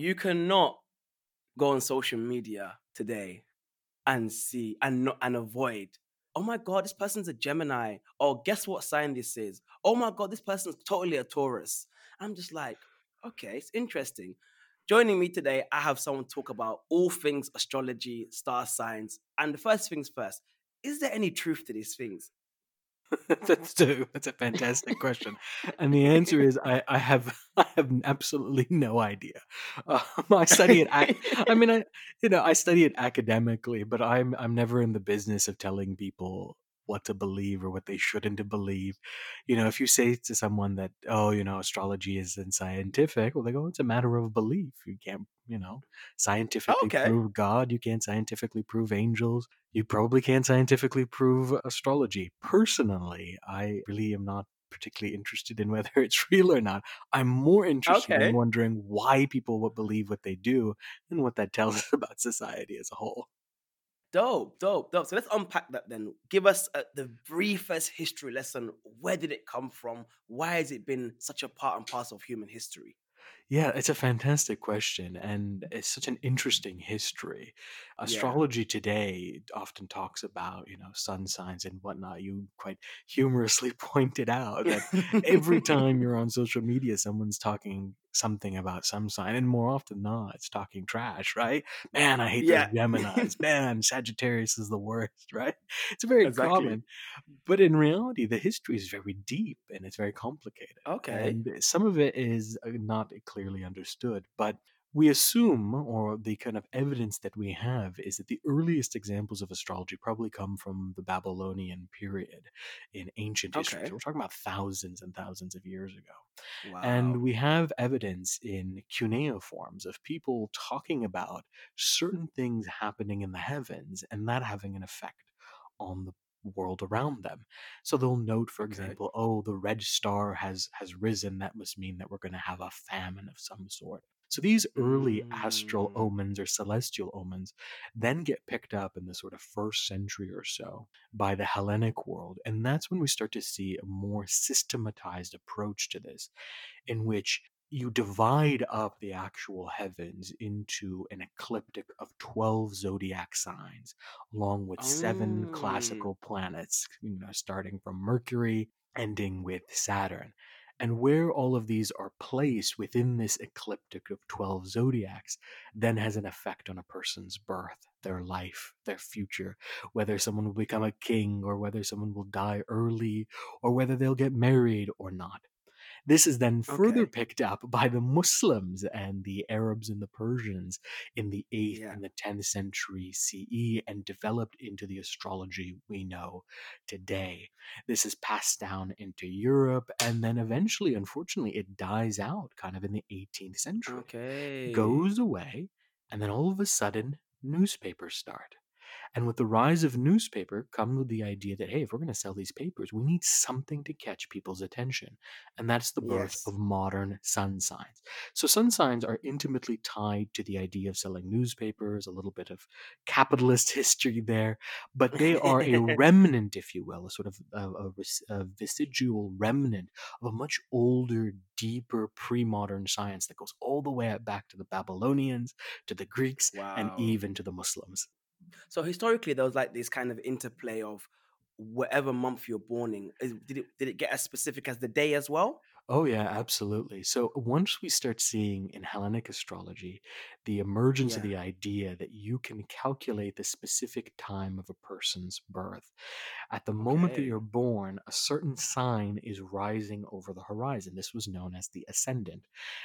you cannot go on social media today and see and not and avoid. Oh my god, this person's a Gemini. Oh, guess what sign this is? Oh my god, this person's totally a Taurus. I'm just like, okay, it's interesting. Joining me today, I have someone talk about all things astrology, star signs, and the first things first. Is there any truth to these things? That's true. That's a fantastic question, and the answer is I, I have I have absolutely no idea. Um, I study it. ac- I mean, I you know I study it academically, but I'm I'm never in the business of telling people what to believe or what they shouldn't believe. You know, if you say to someone that oh you know astrology isn't scientific, well they go it's a matter of belief. You can't you know oh, scientifically okay. prove God. You can't scientifically prove angels you probably can't scientifically prove astrology. Personally, I really am not particularly interested in whether it's real or not. I'm more interested Okay. in wondering why people would believe what they do and what that tells us about society as a whole. Dope, dope, dope. So let's unpack that then. Give us uh, the briefest history lesson. Where did it come from? Why has it been such a part and parcel of human history? Yeah, it's a fantastic question, and it's such an interesting history. Yeah. Astrology today often talks about, you know, sun signs and whatnot. You quite humorously pointed out that every time you're on social media, someone's talking something about some sign, and more often than not, it's talking trash, right? Man, I hate Yeah. those Geminis. Man, Sagittarius is the worst, right? It's very Exactly. common. But in reality, the history is very deep and it's very complicated. Okay. And some of it is uh, not clearly understood. But we assume, or the kind of evidence that we have, is that the earliest examples of astrology probably come from the Babylonian period in ancient history. So we're talking about thousands and thousands of years ago. Wow. And we have evidence in cuneiforms of people talking about certain things happening in the heavens and that having an effect on the world around them. So they'll note, for Okay. example, oh, the red star has has risen. That must mean that we're going to have a famine of some sort. So these early astral Mm, omens or celestial omens then get picked up in the sort of first century or so by the Hellenic world. And that's when we start to see a more systematized approach to this, in which you divide up the actual heavens into an ecliptic of 12 zodiac signs, along with seven mm, classical planets, you know, starting from Mercury, ending with Saturn. And where all of these are placed within this ecliptic of 12 zodiacs then has an effect on a person's birth, their life, their future, whether someone will become a king or whether someone will die early or whether they'll get married or not. This is then further okay. picked up by the Muslims and the Arabs and the Persians in the 8th Yeah. and the 10th century CE and developed into the astrology we know today. This is passed down into Europe and then eventually, unfortunately, it dies out kind of in the 18th century, Okay. goes away, and then all of a sudden, newspapers start. And with the rise of newspaper comes with the idea that, hey, if we're going to sell these papers, we need something to catch people's attention. And that's the birth Yes. of modern sun signs. So sun signs are intimately tied to the idea of selling newspapers, a little bit of capitalist history there, but they are a remnant, if you will, a sort of a, a, a vestigial remnant of a much older, deeper pre-modern science that goes all the way back to the Babylonians, to the Greeks, and even to the Muslims. So historically, there was like this kind of interplay of whatever month you're born in. Is, did it did it get as specific as the day as well? Oh, yeah, absolutely. So once we start seeing in Hellenic astrology the emergence of the idea that you can calculate the specific time of a person's birth, at the moment that you're born, a certain sign is rising over the horizon. This was known as the ascendant.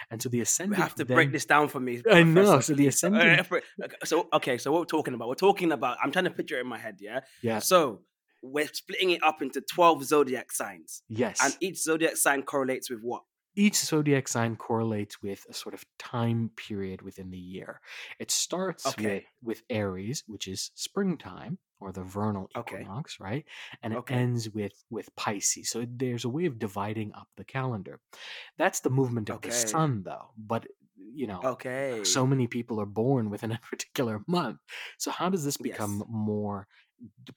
And so the ascendant have to break this down for me, I know. So the ascendant. so okay, so what we're talking about? We're talking about. I'm trying to picture it in my head. Yeah. Yeah. So we're splitting it up into twelve zodiac signs, Yes. and each zodiac sign correlates with what? Each zodiac sign correlates with a sort of time period within the year. It starts with Okay. with Aries, which is springtime or the vernal Okay. equinox, right? And it Okay. ends with with Pisces. So there's a way of dividing up the calendar. That's the movement of the sun though. But you know, Okay. so many people are born within a particular month. So how does this become Yes. more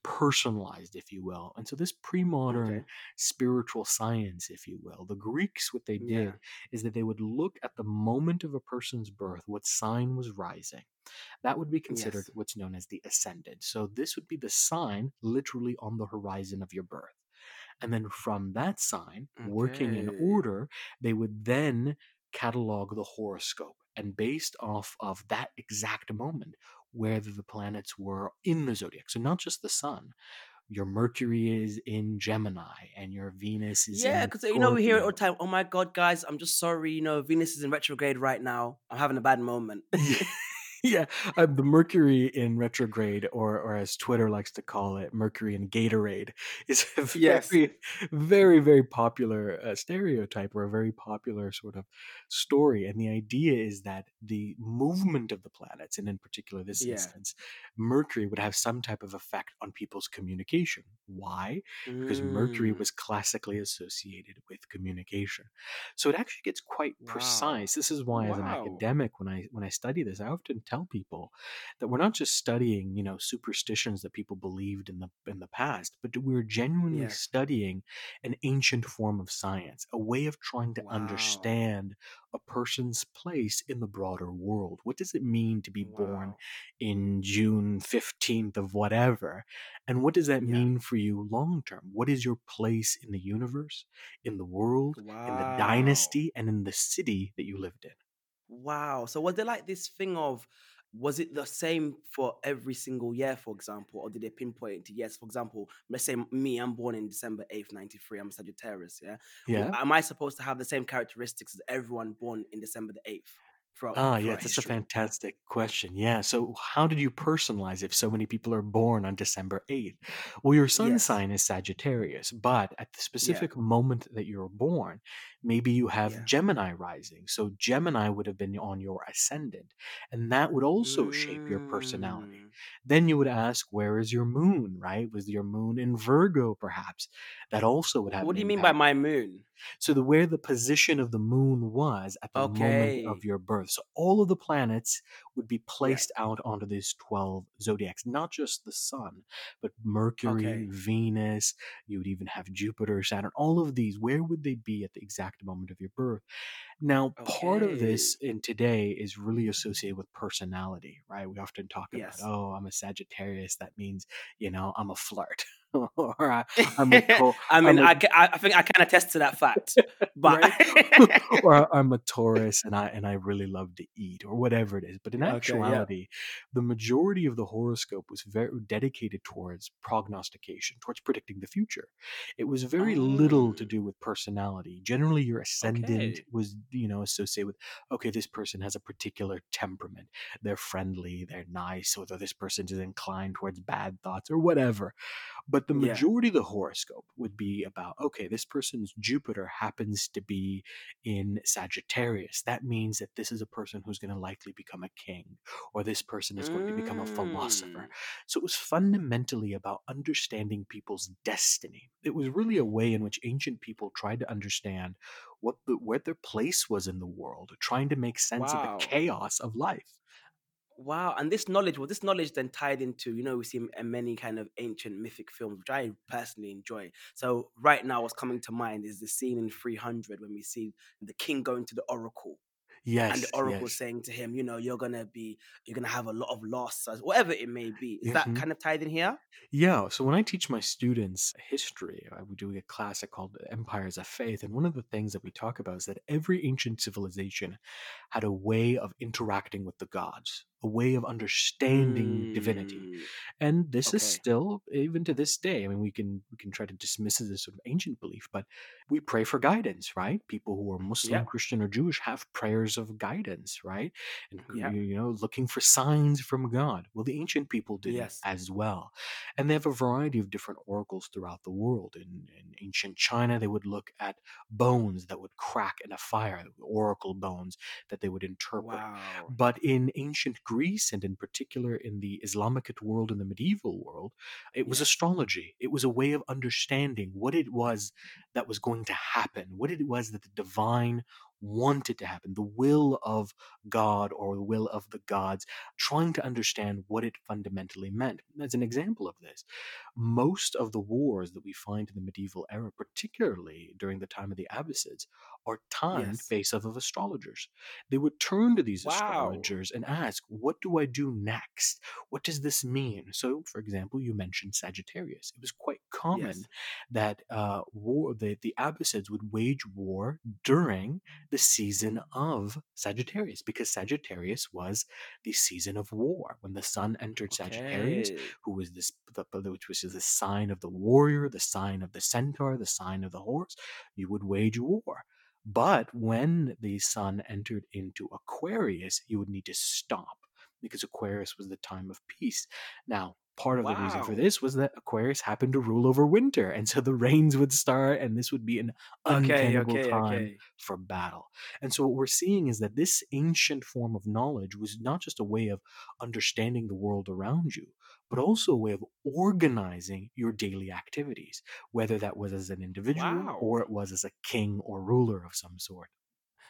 personalized, if you will. And so, this pre modern Okay. spiritual science, if you will, the Greeks, what they Yeah. did is that they would look at the moment of a person's birth, what sign was rising. That would be considered Yes. what's known as the ascendant. So, this would be the sign literally on the horizon of your birth. And then from that sign, working in order, they would then catalog the horoscope. And based off of that exact moment, whether the planets were in the zodiac. So not just the sun. Your Mercury is in Gemini and your Venus is Yeah, because you know we hear it all the time. Oh my God, guys, I'm just sorry. You know, Venus is in retrograde right now. I'm having a bad moment. Yeah. Uh, the Mercury in retrograde, or or as Twitter likes to call it, Mercury in Gatorade, is a yes. very, very, very popular uh, stereotype or a very popular sort of story. And the idea is that the movement of the planets, and in particular this Yeah. instance, Mercury would have some type of effect on people's communication. Why? Because Mercury Mm, was classically associated with communication. So it actually gets quite wow. precise. This is why, as an academic, when I when I study this, I often tell people that we're not just studying, you know, superstitions that people believed in the in the past, but we're genuinely Yes. studying an ancient form of science, a way of trying to Wow. understand a person's place in the broader world. What does it mean to be born in June 15th of whatever? And what does that Yeah. mean for you long term? What is your place in the universe, in the world, in the dynasty, and in the city that you lived in? Wow. So was there like this thing of was it the same for every single year, for example, or did they pinpoint it to yes? For example, let's say me, I'm born in December 8th, 93. I'm a Sagittarius, yeah. Yeah. Am I supposed to have the same characteristics as everyone born in December the 8th throughout Ah, yes, that's a history? fantastic question. Yeah. So, how did you personalize if so many people are born on December 8th? Well, your sun Yes. sign is Sagittarius, but at the Yeah. specific moment that you're born, maybe you have Yeah. Gemini rising. So, Gemini would have been on your ascendant, and that would also shape your personality. Mm. Then you would ask, where is your moon, right? Was your moon in Virgo, perhaps? That also would have What an do you mean by impact. my moon? So the where the position of the moon was at the moment of Okay. your birth. So all of the planets would be Yeah. placed out onto these 12 zodiacs, not just the sun, but Mercury, Okay. Venus, you would even have Jupiter, Saturn, all of these. Where would they be at the exact moment of your birth? Now, part of this in today is really associated with personality, right? We often talk about, oh, I'm a Sagittarius. That means, you know, I'm a flirt. or I, I'm a Tau- I mean, I, I think I can attest to that fact, but or I'm a Taurus and I and I really love to eat or whatever it is. But in okay, yeah, actuality, the majority of the horoscope was very dedicated towards prognostication, towards predicting the future. It was very little to oh, do with personality. Generally, your ascendant okay, was, you know, associated with okay, this person has a particular temperament. They're friendly, they're nice, or this person is inclined towards bad thoughts or whatever. But the yeah, majority of the horoscope would be about okay, this person's Jupiter happens to be in Sagittarius. That means that this is a person who's going to likely become a king, or this person is going to become a philosopher. mm, So it was fundamentally about understanding people's destiny. It was really a way in which ancient people tried to understand what the, where their place was in the world, trying to make sense of the chaos of life. Wow, and this knowledge, well, this knowledge then tied into, you know, we see in many kind of ancient mythic films, which I personally enjoy. So right now, what's coming to mind is the scene in 300 when we see the king going to the oracle. Yes, and the oracle yes. saying to him, you know, you're gonna be, you're gonna have a lot of losses, whatever it may be. Is that Mhm. kind of tied in here? Yeah, so when I teach my students history, I would do a class called Empires of Faith, and one of the things that we talk about is that every ancient civilization had a way of interacting with the gods, a way of understanding divinity. Mm, And this is still even to this day. I mean, we can we can try to dismiss it as sort of ancient belief, but we pray for guidance, right? People who are Muslim, Yep. Christian, or Jewish have prayers of guidance, right? And Yep. you know, looking for signs from God. Well, the ancient people did Yes. as well. And they have a variety of different oracles throughout the world. In, in ancient China, they would look at bones that would crack in a fire, oracle bones that they would interpret. Wow. But in ancient Greece, and in particular in the Islamicate world and the medieval world, it was astrology. It was a way of understanding what it was that was going to happen, what it was that the divine wanted to happen, the will of God or the will of the gods, trying to understand what it fundamentally meant. As an example of this, most of the wars that we find in the medieval era, particularly during the time of the Abbasids, are timed yes. based off of astrologers. They would turn to these Wow. astrologers and ask, What do I do next? What does this mean? So, for example, you mentioned Sagittarius. It was quite common Yes. that uh, war, the, the Abbasids would wage war during the season of Sagittarius because Sagittarius was the season of war. When the sun entered Sagittarius, Okay. who was this, which was the sign of the warrior, the sign of the centaur, the sign of the horse, you would wage war. But when the sun entered into Aquarius, you would need to stop because Aquarius was the time of peace. Now, part of the reason for this was that Aquarius happened to rule over winter, and so the rains would start, and this would be an Okay. Okay. time Okay. for battle. And so, what we're seeing is that this ancient form of knowledge was not just a way of understanding the world around you, but also a way of organizing your daily activities, whether that was as an individual Wow. or it was as a king or ruler of some sort.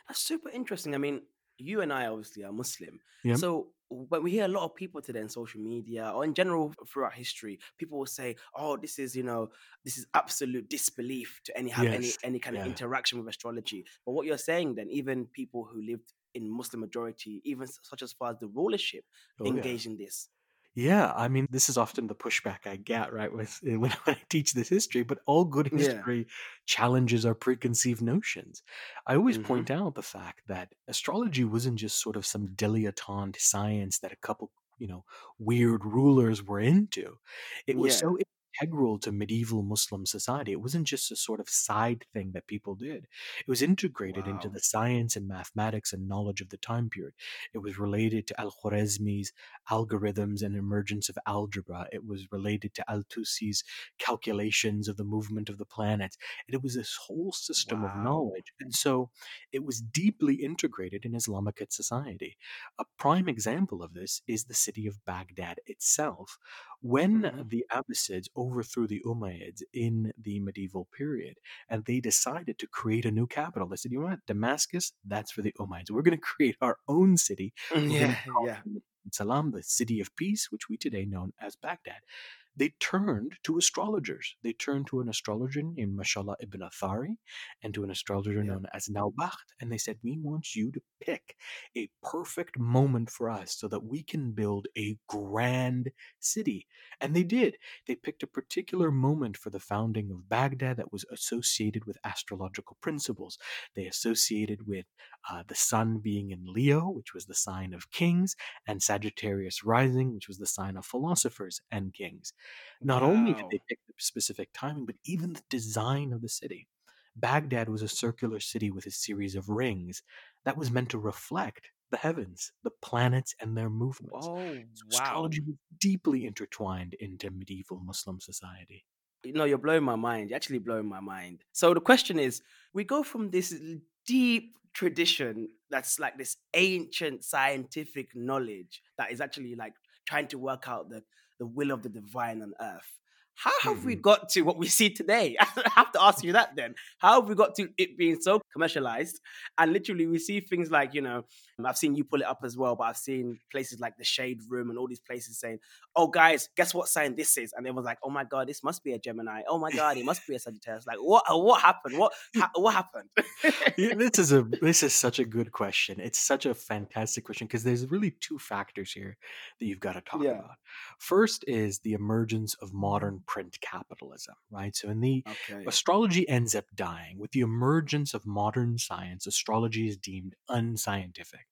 That's super interesting. I mean, you and I obviously are Muslim. Yeah. So when we hear a lot of people today in social media or in general throughout history, people will say, "Oh, this is you know, this is absolute disbelief to any have any Yes. any kind of interaction with astrology." But what you're saying then, even people who lived in Muslim majority, even such as far as the rulership, Oh, yeah. engage in this. Yeah, I mean, this is often the pushback I get, right, with when when I teach this history. But all good Yeah. history challenges our preconceived notions. I always Mm-hmm. point out the fact that astrology wasn't just sort of some dilettante science that a couple, you know, weird rulers were into. It was Yeah. so integral to medieval Muslim society. It wasn't just a sort of side thing that people did. It was integrated into the science and mathematics and knowledge of the time period. It was related to Al Khwarizmi's algorithms and emergence of algebra. It was related to Al-Tusi's calculations of the movement of the planets. And it was this whole system of knowledge. And so it was deeply integrated in Islamic society. A prime example of this is the city of Baghdad itself. When the Abbasids overthrew the Umayyads in the medieval period, and they decided to create a new capital, they said, you know what, Damascus, that's for the Umayyads. We're going to create our own city mm, we're Yeah. Yeah. Salam, the city of peace, which we today know as Baghdad. They turned to astrologers. They turned to an astrologer named Mashallah ibn Athari and to an astrologer Yeah. known as Naubakht. And they said, We want you to pick a perfect moment for us so that we can build a grand city. And they did. They picked a particular moment for the founding of Baghdad that was associated with astrological principles. They associated with uh, the sun being in Leo, which was the sign of kings, and Sagittarius rising, which was the sign of philosophers and kings. Not only did they pick the specific timing, but even the design of the city. Baghdad was a circular city with a series of rings that was meant to reflect the heavens, the planets, and their movements. Oh So wow. astrology was deeply intertwined into medieval Muslim society. No, you're blowing my mind. You're actually blowing my mind. So the question is, we go from this deep tradition that's like this ancient scientific knowledge that is actually like trying to work out the, the will of the divine on earth. How have we Mhm. got to what we see today? I have to ask you that then. How have we got to it being so commercialized? And literally, we see things like, you know, I've seen you pull it up as well, but I've seen places like the Shade Room and all these places saying, oh guys, guess what sign this is? And everyone's like, oh my god, this must be a Gemini. Oh my god, it must be a Sagittarius. Like, what? uh, What happened? What? Ha- what happened? This is a this is such a good question. It's such a fantastic question because there's really two factors here that you've got to talk Yeah. about. First is the emergence of modern print capitalism, right? So in the okay. astrology ends up dying with the emergence of modern science. Astrology is deemed unscientific.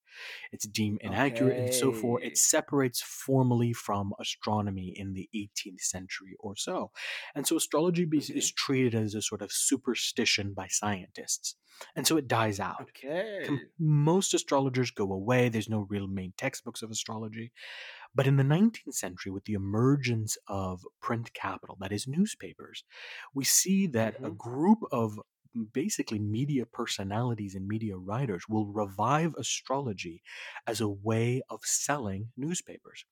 It's deemed inaccurate and so forth. It separates formally from astronomy in the 18th century or so. And so astrology Okay. is treated as a sort of superstition by scientists. And so it dies out. Okay. Most astrologers go away. There's no real main textbooks of astrology. But in the 19th century, with the emergence of print capital, that is newspapers, we see that a Mhm. group of basically media personalities and media writers will revive astrology as a way of selling newspapers.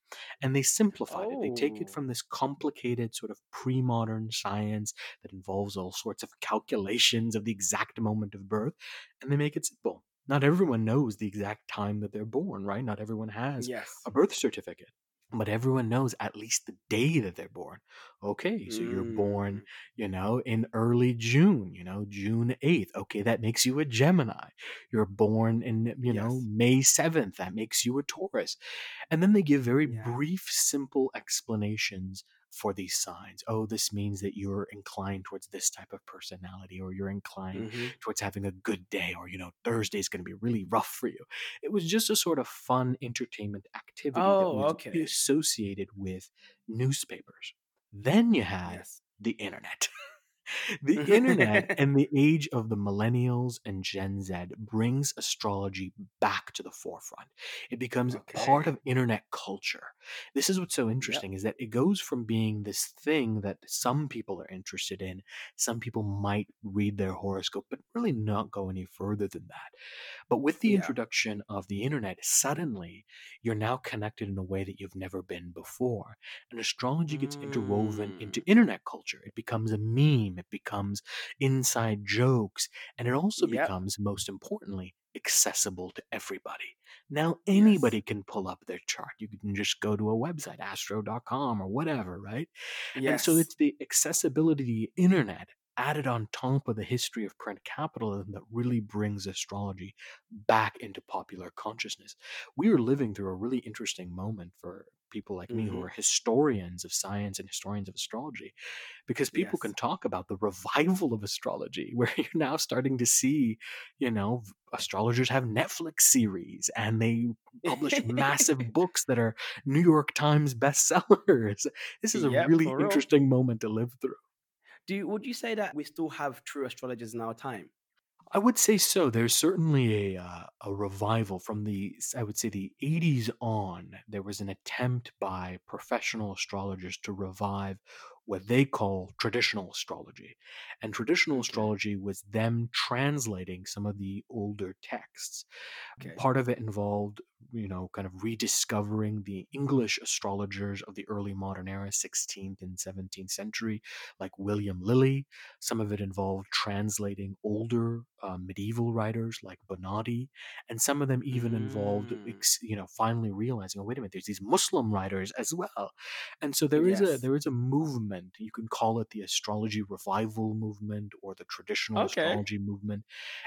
And they simplified it. They take it Oh. from this complicated sort of pre modern science that involves all sorts of calculations of the exact moment of birth, and they make it simple. Not everyone knows the exact time that they're born, right? Not everyone has Yes. a birth certificate, but everyone knows at least the day that they're born. Okay, so you're born, Mm, you know, in early June, you know, June 8th. Okay, that makes you a Gemini. You're born in, you know, Yes. May 7th. That makes you a Taurus. And then they give very Yeah. brief, simple explanations for these signs. Oh, this means that you're inclined towards this type of personality, or you're inclined hmm towards having a good day, or, you know, Thursday's going to be really rough for you. It was just a sort of fun entertainment activity that Oh, was okay. associated with newspapers. Then you had Yes. the internet. the internet and the age of the millennials and Gen Z brings astrology back to the forefront. It becomes part of internet culture. This is what's so Yep. interesting is that it goes from being this thing that some people are interested in, some people might read their horoscope, but really not go any further than that. But with the Yeah. introduction of the internet, suddenly you're now connected in a way that you've never been before. And astrology gets interwoven into Mm. internet culture. It becomes a meme, it becomes inside jokes, and it also Yep. becomes, most importantly, accessible to everybody. Now, Yes. anybody can pull up their chart. You can just go to a website, astro.com or whatever, right? And so it's the accessibility to the internet added on top of the history of print capitalism that really brings astrology back into popular consciousness. We are living through a really interesting moment for people like me who hmm are historians of science and historians of astrology because people can talk about the revival of astrology where you're now starting to see you know astrologers have netflix series and they publish massive books that are new york times bestsellers. This is a really interesting moment to live through. Do you, would you say that we still have true astrologers in our time? I would say so. There's certainly a uh, a revival from the I would say the 80s on. There was an attempt by professional astrologers to revive what they call traditional astrology. And traditional astrology was them translating some of the older texts. Okay. Part of it involved, you know, kind of rediscovering the English astrologers of the early modern era, 16th and 17th century, like William Lilly. Some of it involved translating older uh, medieval writers like Bonatti, and some of them even involved, Mm. you know, finally realizing, oh wait a minute, there's these Muslim writers as well, and so there is a there is a movement. You can call it the astrology revival movement or the traditional Okay. astrology movement,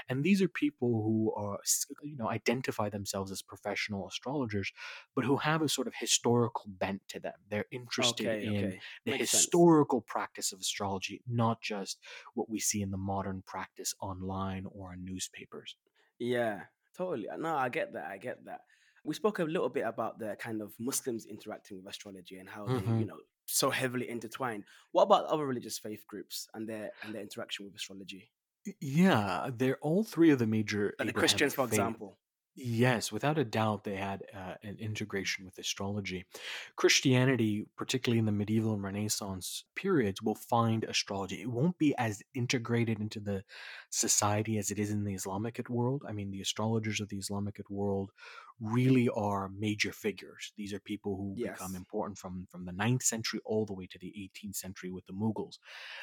and these are people who are you know identify themselves as professional astrologers, but who have a sort of historical bent to them. They're interested Okay. in Okay. the Makes sense. historical practice of astrology, not just what we see in the modern practice online or in newspapers. Yeah, totally. No, I get that. I get that. We spoke a little bit about the kind of Muslims interacting with astrology and how they, hmm you know, so heavily intertwined. What about other religious faith groups and their and their interaction with astrology? Yeah, they're all three of the major Like the Christians, for faiths. example. Yes, without a doubt, they had uh, an integration with astrology. Christianity, particularly in the medieval and Renaissance periods, will find astrology. It won't be as integrated into the society as it is in the Islamic world. I mean, the astrologers of the Islamic world really are major figures. These are people who become important from, from the 9th century all the way to the 18th century with the Mughals.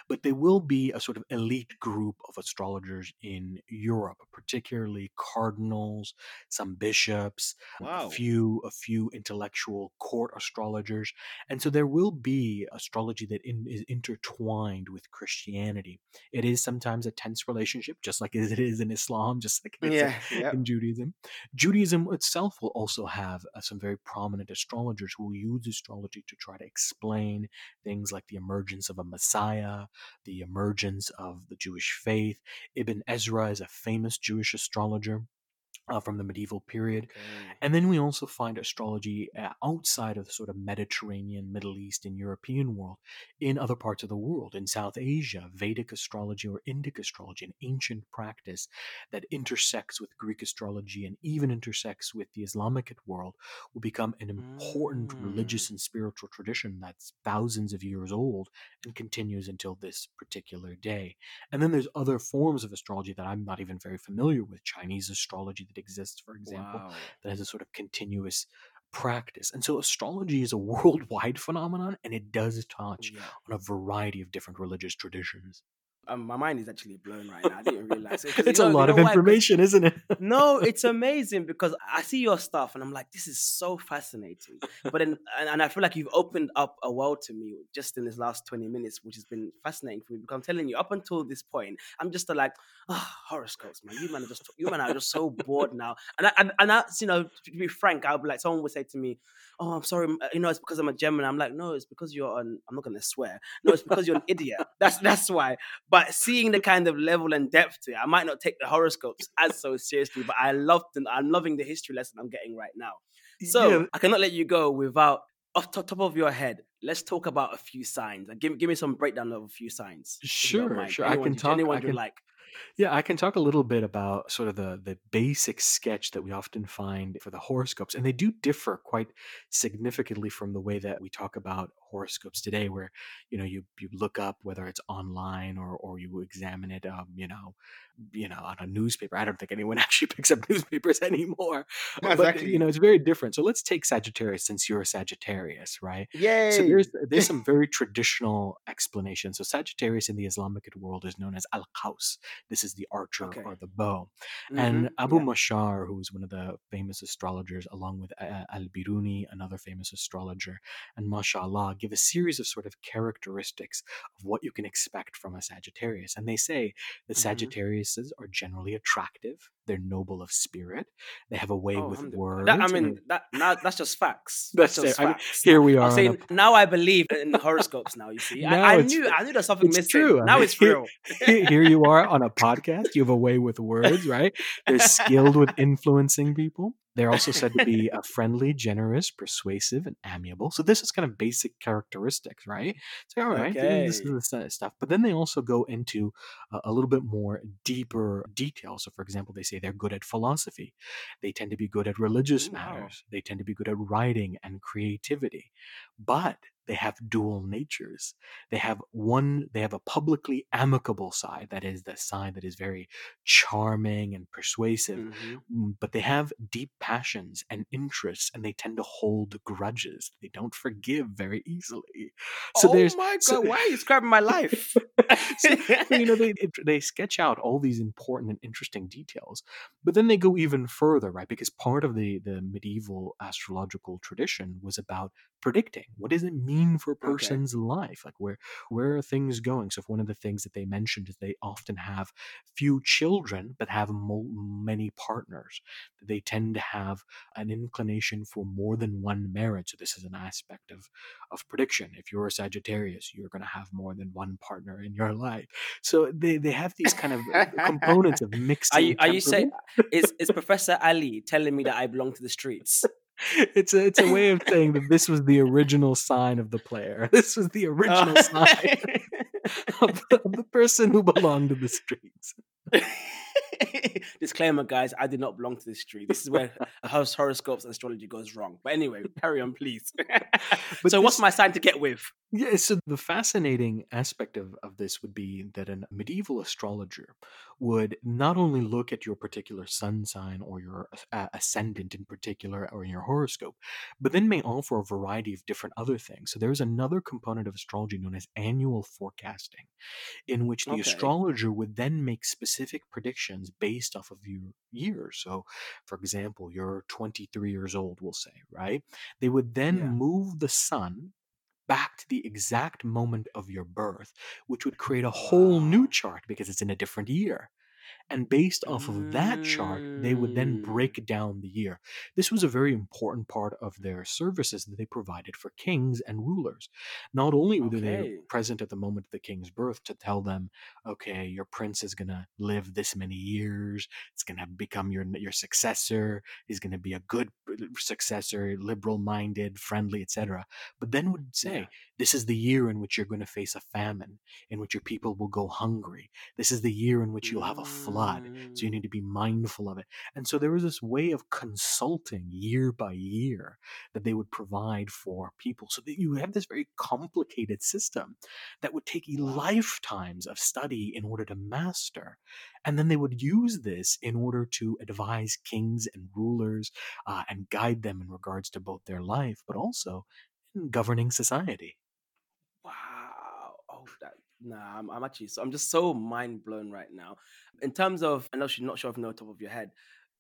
But they will be a sort of elite group of astrologers in Europe, particularly cardinals, some bishops, a few a few intellectual court astrologers, and so there will be astrology that in, is intertwined with Christianity. It is sometimes a tense relationship, just like it is in Islam, just like it is Yeah. Yep. in Judaism. Judaism itself will also have uh, some very prominent astrologers who will use astrology to try to explain things like the emergence of a Messiah, the emergence of the Jewish faith. Ibn Ezra is a famous Jewish astrologer uh, from the medieval period. Okay. And then we also find astrology uh, outside of the sort of Mediterranean, Middle East, and European world in other parts of the world. In South Asia, Vedic astrology or Indic astrology, an ancient practice that intersects with Greek astrology and even intersects with the Islamic world, will become an important Mm. religious and spiritual tradition that's thousands of years old and continues until this particular day. And then there's other forms of astrology that I'm not even very familiar with. Chinese astrology that exists, for example, Wow. that has a sort of continuous practice. And so astrology is a worldwide phenomenon and it does touch Yeah. on a variety of different religious traditions. Um, my mind is actually blown right now. I didn't realize it. it's a know- lot of why? information, isn't it? no, it's amazing because I see your stuff and I'm like, this is so fascinating. But then, and, and I feel like you've opened up a world to me just in this last 20 minutes, which has been fascinating for me. Because I'm telling you, up until this point, I'm just like, oh, horoscopes, man. You man are just, you man are just so bored now. And I, and, and that's, you know, to be frank, I'll be like, someone would say to me, oh, I'm sorry, uh, you know, it's because I'm a Gemini. I'm like, no, it's because you're an, I'm not going to swear. No, it's because you're an idiot. That's, that's why. But seeing the kind of level and depth to it, I might not take the horoscopes as so seriously, but I love them. I'm loving the history lesson I'm getting right now. So Yeah. I cannot let you go without off the top of your head. Let's talk about a few signs and give, give me some breakdown of a few signs. Sure, sure. I Anyone can you- talk- Anyone I you like. Yeah, I can talk a little bit about sort of the the basic sketch that we often find for the horoscopes, and they do differ quite significantly from the way that we talk about horoscopes today, where you know you you look up whether it's online or or you examine it, um, you know, you know, on a newspaper. I don't think anyone actually picks up newspapers anymore, but Exactly. you know, it's very different. So let's take Sagittarius, since you're a Sagittarius, right? Yay! So there's there's some very traditional explanations. So Sagittarius in the Islamic world is known as al qaus. This is the archer Okay. or the bow. And Mhm, Abu yeah. Mashar, who is one of the famous astrologers, along with uh, Al Biruni, another famous astrologer, and Mashallah, give a series of sort of characteristics of what you can expect from a Sagittarius. And they say that Mhm. Sagittariuses are generally attractive. They're noble of spirit. They have a way Oh, with alhamdulillah. words. That, I mean, that now that's just facts. That's just it. I mean, here we I'm are. a now I believe in horoscopes. Now you see, I, I knew I knew there's something it's missing. true. I Now mean, it's real. here here you are on a podcast. You have a way with words, right? They're skilled with influencing people. They're also said to be uh, friendly, generous, persuasive, and amiable. So this is kind of basic characteristics, right? So all right, this is Okay. the st- stuff. But then they also go into uh, a little bit more deeper detail. So, for example, they say they're good at philosophy. They tend to be good at religious wow. matters. They tend to be good at writing and creativity. But they have dual natures they have one they have a publicly amicable side that is the side that is very charming and persuasive Mhm. mm, but they have deep passions and interests and they tend to hold grudges they don't forgive very easily so oh there's my god, so- why are you describing my life? so, you know they they sketch out all these important and interesting details but then they go even further right because part of the the medieval astrological tradition was about predicting what does it mean for a Okay. person's life like where where are things going? So if one of the things that they mentioned is they often have few children but have mo- many partners. They tend to have an inclination for more than one marriage. So this is an aspect of of prediction. If you're a sagittarius you're going to have more than one partner in your life. So they, they have these kind of components of mixed Are you are you saying is is Professor Ali telling me that I belong to the streets? It's a it's a way of saying that this was the original sign of the player this was the oh. original Oh. sign of the, of the person who belonged to the streets Disclaimer, guys, I did not belong to this street. This is where house horoscopes and astrology goes wrong. But anyway, carry on, please. So, what's my sign to get with? Yeah, so the fascinating aspect of, of this would be that a medieval astrologer would not only look at your particular sun sign or your uh, ascendant in particular or in your horoscope, but then may offer a variety of different other things. So there's another component of astrology known as annual forecasting, in which the Okay. astrologer would then make specific predictions based off of your years. So, for example, you're 23 years old, we'll say, right? They would then Yeah. move the sun back to the exact moment of your birth, which would create a whole new chart because it's in a different year. And based off of that chart, they would then Mm. break down the year. This was a very important part of their services that they provided for kings and rulers. Not only were they present at the moment of the king's birth to tell them, okay, your prince is going to live this many years, it's going to become your your successor, he's going to be a good successor, liberal minded, friendly, etc. But then would say, Yeah. this is the year in which you're going to face a famine, in which your people will go hungry. This is the year in which you'll have a flood. So you Mm. need to be mindful of it. And so there was this way of consulting year by year that they would provide for people so that you have this very complicated system that would take lifetimes of study in order to master. And then they would use this in order to advise kings and rulers uh, and guide them in regards to both their life, but also in governing society. Wow. Oh, that Nah, I'm, I'm actually so I'm just so mind blown right now. In terms of, I know you're not sure if you know the top of your head.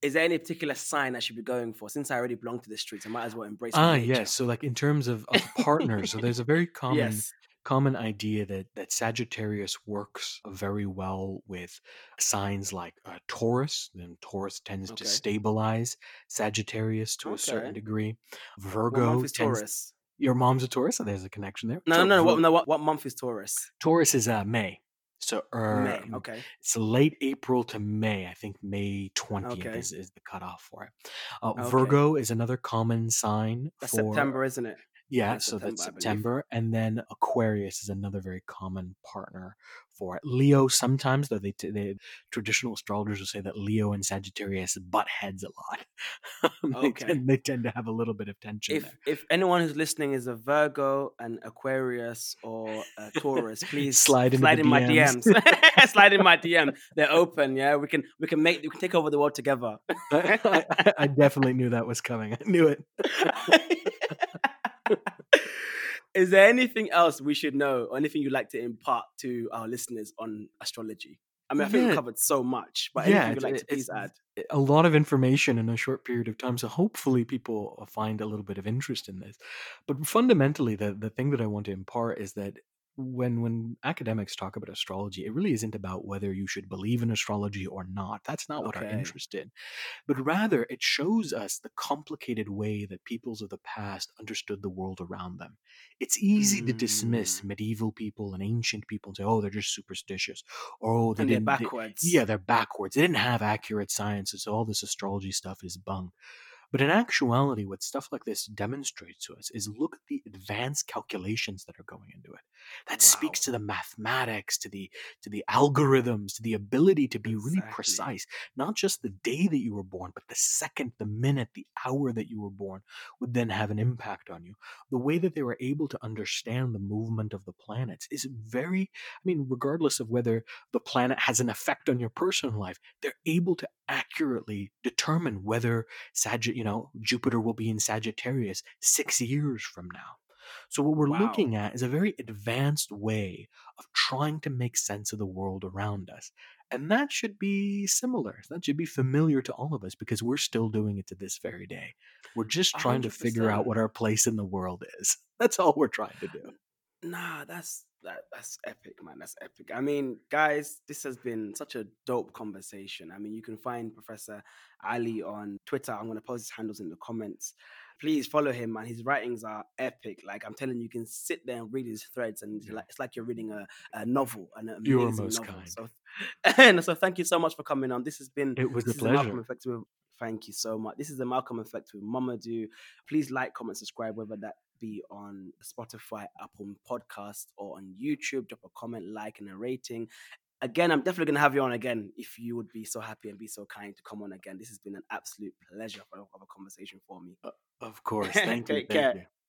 Is there any particular sign I should be going for? Since I already belong to the streets, I might as well embrace. Ah, yes. So, like in terms of, of partners, so there's a very common yes. common idea that that Sagittarius works very well with signs like uh, Taurus. Then Taurus tends to stabilize Sagittarius to a certain degree. Virgo tends. Taurus? Your mom's a Taurus, so there's a connection there. No, no, no. What, no, what, what month is Taurus? Taurus is uh, May. So May. um, Okay. it's late April to May. I think May 20th Okay. is, is the cutoff for it. Uh, Okay. Virgo is another common sign That's for September, isn't it? Yeah, That's so that's September, believe. September. And then Aquarius is another very common partner for it. Leo sometimes, though they, t- they traditional astrologers will say that Leo and Sagittarius butt heads a lot. Um, they, Okay. tend, they tend to have a little bit of tension If there. if anyone who's listening is a Virgo, an Aquarius, or a Taurus, please Slide into the in my DMs. DMs. slide in my DM. They're open. Yeah, we can we can make we can take over the world together. I, I, I definitely knew that was coming. I knew it. Is there anything else we should know, or anything you'd like to impart to our listeners on astrology? I mean, I think we Yeah. covered so much, but Yeah, anything you'd like to please add? a lot of information in a short period of time. So hopefully people find a little bit of interest in this. But fundamentally, the, the thing that I want to impart is that when when academics talk about astrology, it really isn't about whether you should believe in astrology or not. That's not what our Okay. interest in. But rather it shows us the complicated way that peoples of the past understood the world around them. It's easy to dismiss Mm. medieval people and ancient people and say, oh, they're just superstitious. Or oh, they they're didn't they- backwards. yeah, they're backwards. They didn't have accurate sciences so all this astrology stuff is bunk. But in actuality, what stuff like this demonstrates to us is look at the advanced calculations that are going into it. That speaks to the mathematics, to the to the algorithms, to the ability to be really precise. Not just the day that you were born, but the second, the minute, the hour that you were born would then have an impact on you. The way that they were able to understand the movement of the planets is very, I mean, regardless of whether the planet has an effect on your personal life, they're able to accurately determine whether Sagitt, you know, Jupiter will be in Sagittarius six years from now. So what we're Wow. looking at is a very advanced way of trying to make sense of the world around us. And that should be similar. That should be familiar to all of us because we're still doing it to this very day. We're just trying to figure out what our place in the world is. That's all we're trying to do. Nah, that's that, that's epic, man. That's epic. I mean, guys, this has been such a dope conversation. I mean, you can find Professor Ali on Twitter. I'm gonna post his handles in the comments. Please follow him, man. His writings are epic. Like I'm telling you, you can sit there and read his threads, and it's Yeah. like, it's like you're reading a, a novel, an amazing You are most novel. kind. So, and so thank you so much for coming on. This has been It was a pleasure. Thank you so much. This is the Malcolm Effect with Momodou. Please like, comment, subscribe, whether that be on Spotify, Apple Podcast, or on YouTube. Drop a comment, like, and a rating. Again, I'm definitely gonna have you on again if you would be so happy and be so kind to come on again. This has been an absolute pleasure of a, conversation for me. Of course. Thank you. Take Thank care. you.